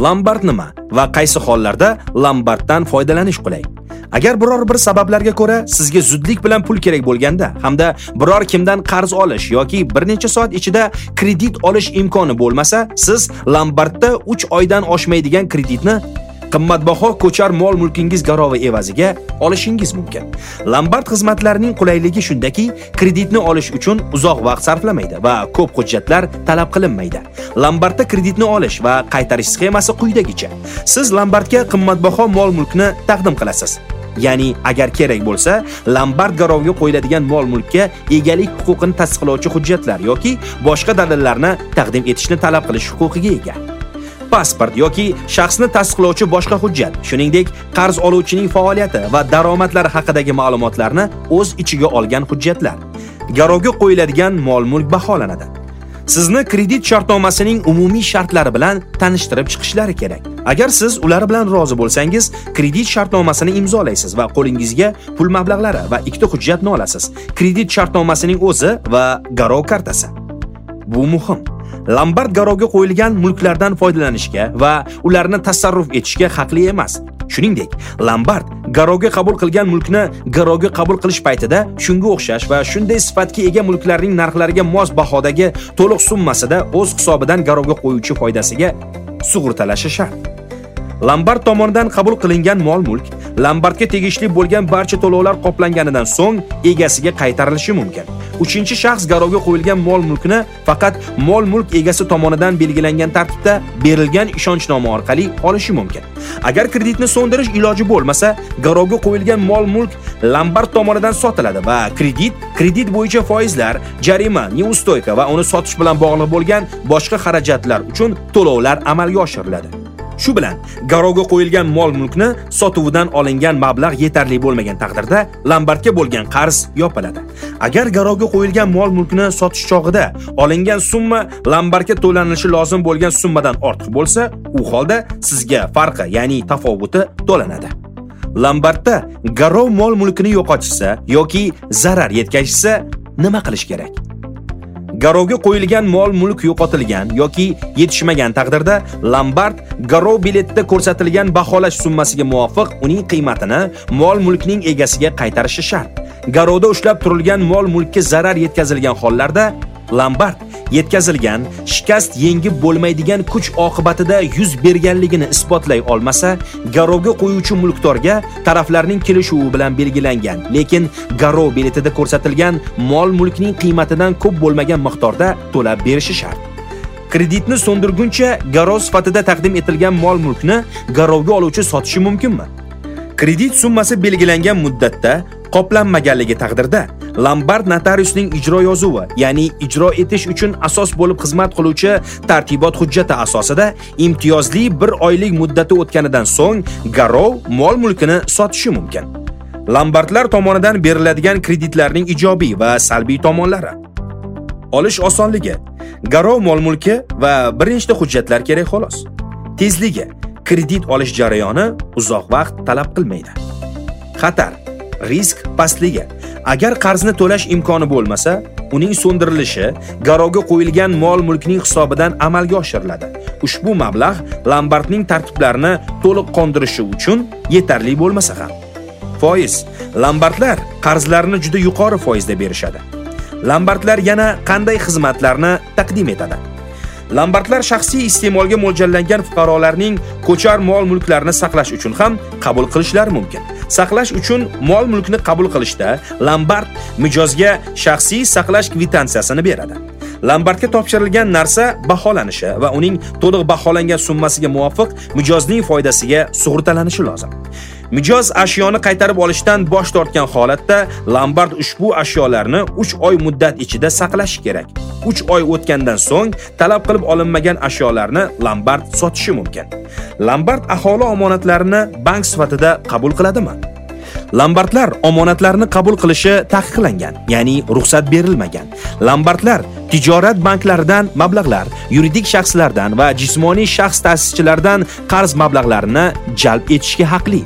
Lombard nima va qaysi hollarda lombarddan foydalanish qulay? Agar biror bir sabablarga ko'ra sizga zudlik bilan pul kerak bo'lganda hamda biror kimdan qarz olish yoki bir necha soat ichida kredit olish imkoni bo'lmasa, siz Lombardda 3 oydan oshmaydigan kreditni qimmatbaho ko'char mol mulkingiz garovi evaziga olishingiz mumkin. Lombard xizmatlarining qulayligi shundaki, kreditni olish uchun uzoq vaqt sarflamaydi va ko'p hujjatlar talab qilinmaydi. Lombardda kreditni olish va qaytarish sxemasi quyidagicha. Siz Lombardga qimmatbaho mol mulkni taqdim qilasiz. Ya'ni agar kerak bo'lsa, Lombard garovga qo'yiladigan mol mulkka egalik huquqini tasdiqlovchi hujjatlar yoki boshqa dalillarni taqdim etishni talab qilish huquqiga ega. Pasport yoki shaxsni tasdiqlovchi boshqa hujjat, shuningdek qarz oluvchining faoliyati va daromadlari haqidagi ma'lumotlarni o'z ichiga olgan hujjatlar. Garovga qo'yiladigan mol-mulk baholanadi. Sizni kredit shartnomasining umumiy shartlari bilan tanishtirib chiqishlari kerak. Agar siz ular bilan rozi bo'lsangiz, kredit shartnomasini imzolaysiz va qo'lingizga pul mablag'lari va ikkita hujjatni olasiz. Kredit shartnomasining o'zi va garov kartasi. Bu muhim. Lombard garovga qo'yilgan mulklardan foydalanishga va ularni tasarruf etishga haqli emas. Shuningdek, Lombard garovga qabul qilgan mulkni garovga qabul qilish paytida shunga o'xshash va shunday sifatga ega mulklarning narxlariga mos bahodagi to'liq summasida o'z hisobidan garovga qo'yuvchi foydasiga sug'urtalashi shart. Lombard tomonidan qabul qilingan mol-mulk Lombardga tegishli bo'lgan barcha to'lovlar qoplanganidan so'ng egasiga qaytarilishi mumkin. Uchinchi shaxs garovga qo'yilgan mol-mulkni faqat mol-mulk egasi tomonidan belgilangan tartibda berilgan ishonchnoma orqali olishi mumkin. Agar kreditni so'ndirish iloji bo'lmasa, garovga qo'yilgan mol-mulk Lombard tomonidan sotiladi va kredit, kredit bo'yicha foizlar, jarima, neustoyka va uni sotish bilan bog'liq bo'lgan boshqa xarajatlar uchun to'lovlar amalga oshiriladi. Shu bilan garovga qo'yilgan mol-mulkni sotuvidan olingan mablag' yetarli bo'lmagan taqdirda Lombardga bo'lgan qarz yopiladi. Agar garovga qo'yilgan mol-mulkni sotish chog'ida olingan summa Lombardga to'lanishi lozim bo'lgan summadan ortiq bo'lsa, u holda sizga farqi, ya'ni tafovuti to'lanadi. Lombardda garov mol-mulkini yo'qotishsa yoki zarar yetkazishsa nima qilish kerak? Garovga qo'yilgan mol-mulk yo'qotilgan yoki yetishmagan taqdirda Lombard garov biletida ko'rsatilgan baholash summasiga muvofiq uning qiymatini mol-mulkning egasiga qaytarishi shart. Garovda ushlab turilgan mol-mulkka zarar yetkazilgan hollarda Lombard yetkazilgan shikast yengib bo'lmaydigan kuch oqibatida yuz berganligini isbotlay olmasa, garovga qo'yuvchi mulkdorga taraflarning kelishuvi bilan belgilangan, lekin garov biletida ko'rsatilgan mol-mulkning qiymatidan ko'p bo'lmagan miqdorda to'lab berishi shart. Kreditni so'ndirguncha garov sifatida taqdim etilgan mol-mulkni garovga oluvchi sotishi mumkinmi? Kredit summasi belgilangan muddatda qoplanmaganligi taqdirda Lombard notariusning ijro yozuvi, ya'ni ijro etish uchun asos bo'lib xizmat qiluvchi tartibot hujjati asosida imtiyozli bir oylik muddati o'tganidan so'ng garov mol-mulkini sotishi mumkin. Lombardlar tomonidan beriladigan kreditlarning ijobiy va salbiy tomonlari. Olish osonligi, garov mol-mulki va bir nechta hujjatlar kerak xolos. Tezligi, kredit olish jarayoni uzoq vaqt talab qilmaydi. Xatar risk pastligi. Agar qarzni to'lash imkoni bo'lmasa, uning so'ndirilishi garovga qo'yilgan mol-mulkning hisobidan amalga oshiriladi. Ushbu mablag' Lombardning tartiblarini to'liq qondirishi uchun yetarli bo'lmasa ham. Foiz. Lombardlar qarzlarni juda yuqori foizda berishadi. Lombardlar yana qanday xizmatlarni taqdim etadi? Lombardlar shaxsiy iste'molga mo'ljallangan fuqarolarning ko'char mol-mulklarini saqlash uchun ham qabul qilishlari mumkin. Saqlash uchun mol-mulkni qabul qilishda Lombard mijozga shaxsiy saqlash kvitantsiyasini beradi. Lombardga topshirilgan narsa baholanishi va uning to'liq baholangan summasiga muvofiq mijozning foydasiga sug'urtalanishi lozim. Mijoz ashyoni qaytarib olishdan bosh tortgan holatda Lombard ushbu ashyolarni 3 oy muddat ichida saqlashi kerak. 3 oy o'tgandan so'ng talab qilib olinmagan ashyolarni Lombard sotishi mumkin. Lombard aholi omonatlarini bank sifatida qabul qiladimi? Lombardlar omonatlarni qabul qilishi taqiqlangan, ya'ni ruxsat berilmagan. Lombardlar tijorat banklaridan mablag'lar, yuridik shaxslardan va jismoniy shaxs ta'sischilaridan qarz mablag'larini jalb etishga haqli.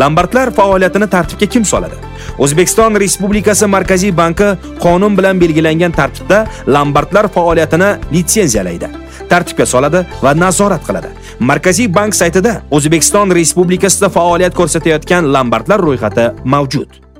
Lombardlar faoliyatini tartibga kim soladi? O'zbekiston Respublikasi Markaziy banki qonun bilan belgilangan tartibda lombardlar faoliyatini litsenziyalaydi. Tartibga soladi va nazorat qiladi. Markaziy bank saytida O'zbekiston Respublikasida faoliyat ko'rsatayotgan lombardlar ro'yxati mavjud.